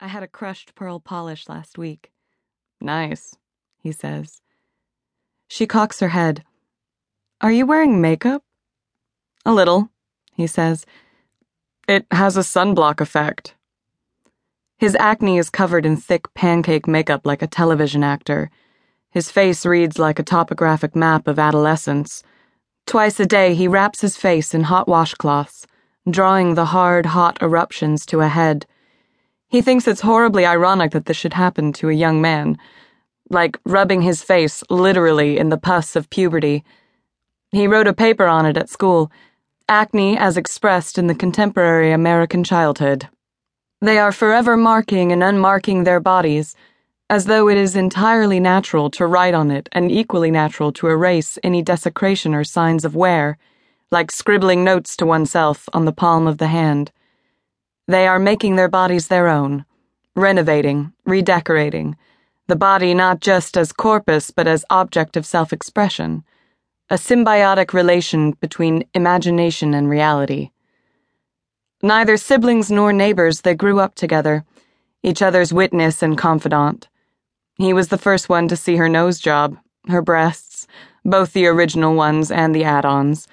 I had a crushed pearl polish last week. Nice, he says. She cocks her head. Are you wearing makeup? A little, he says. It has a sunblock effect. His acne is covered in thick pancake makeup like a television actor. His face reads like a topographic map of adolescence. Twice a day, he wraps his face in hot washcloths, drawing the hard, hot eruptions to a head. He thinks it's horribly ironic that this should happen to a young man, like rubbing his face literally in the pus of puberty. He wrote a paper on it at school Acne as expressed in the contemporary American childhood. They are forever marking and unmarking their bodies, as though it is entirely natural to write on it and equally natural to erase any desecration or signs of wear, like scribbling notes to oneself on the palm of the hand. They are making their bodies their own, renovating, redecorating, the body not just as corpus but as object of self expression a symbiotic relation between imagination and reality. Neither siblings nor neighbors, they grew up together, each other's witness and confidant. He was the first one to see her nose job, her breasts, both the original ones and the add ons.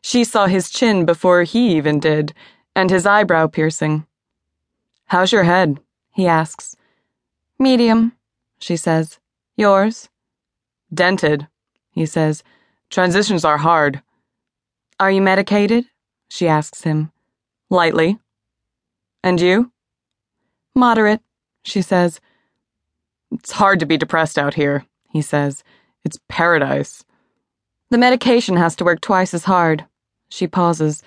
She saw his chin before he even did, and his eyebrow piercing. How's your head? he asks. Medium, she says. Yours? Dented, he says. Transitions are hard. Are you medicated? She asks him. Lightly. And you? Moderate, she says. It's hard to be depressed out here, he says. It's paradise. The medication has to work twice as hard. She pauses.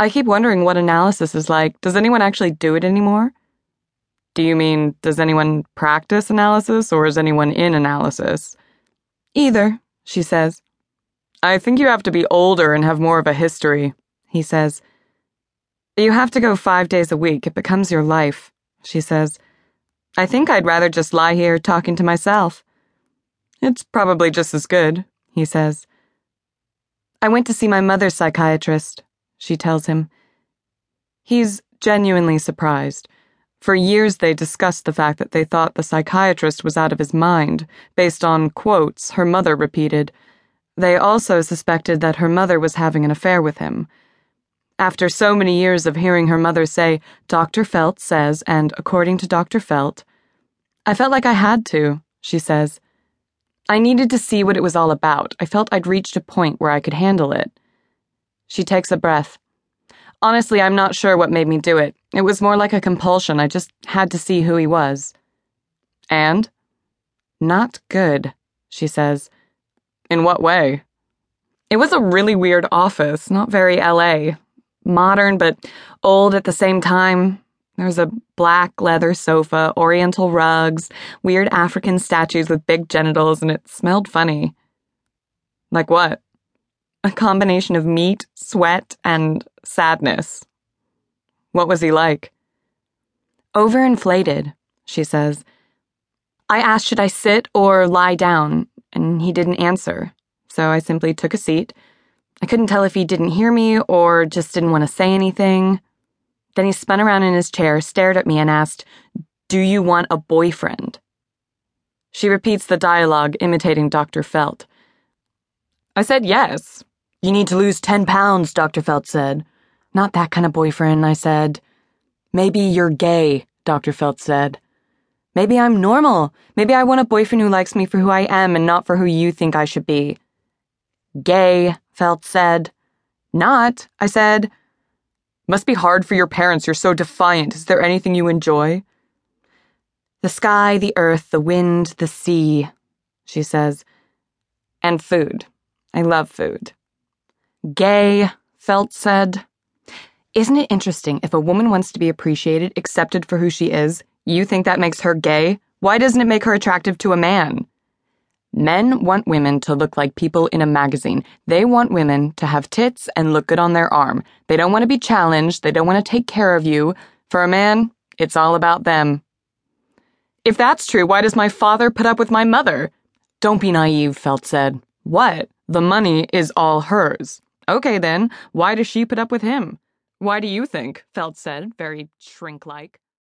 I keep wondering what analysis is like. Does anyone actually do it anymore? Do you mean, does anyone practice analysis or is anyone in analysis? Either, she says. I think you have to be older and have more of a history, he says. You have to go five days a week. It becomes your life, she says. I think I'd rather just lie here talking to myself. It's probably just as good, he says. I went to see my mother's psychiatrist, she tells him. He's genuinely surprised. For years, they discussed the fact that they thought the psychiatrist was out of his mind, based on quotes her mother repeated. They also suspected that her mother was having an affair with him. After so many years of hearing her mother say, Dr. Felt says, and according to Dr. Felt, I felt like I had to, she says. I needed to see what it was all about. I felt I'd reached a point where I could handle it. She takes a breath. Honestly, I'm not sure what made me do it. It was more like a compulsion. I just had to see who he was. And? Not good, she says. In what way? It was a really weird office, not very LA. Modern, but old at the same time. There was a black leather sofa, oriental rugs, weird African statues with big genitals, and it smelled funny. Like what? A combination of meat, sweat, and sadness. What was he like? Overinflated, she says. I asked should I sit or lie down, and he didn't answer, so I simply took a seat. I couldn't tell if he didn't hear me or just didn't want to say anything. Then he spun around in his chair, stared at me, and asked, Do you want a boyfriend? She repeats the dialogue, imitating Dr. Felt. I said yes. You need to lose 10 pounds, Dr. Felt said. Not that kind of boyfriend, I said. Maybe you're gay, Dr. Felt said. Maybe I'm normal. Maybe I want a boyfriend who likes me for who I am and not for who you think I should be. Gay, Felt said. Not, I said. Must be hard for your parents. You're so defiant. Is there anything you enjoy? The sky, the earth, the wind, the sea, she says. And food. I love food. Gay, Felt said. Isn't it interesting if a woman wants to be appreciated, accepted for who she is, you think that makes her gay? Why doesn't it make her attractive to a man? Men want women to look like people in a magazine. They want women to have tits and look good on their arm. They don't want to be challenged. They don't want to take care of you. For a man, it's all about them. If that's true, why does my father put up with my mother? Don't be naive, Felt said. What? The money is all hers. Okay then, why does she put up with him? Why do you think? Felt said, very shrink like.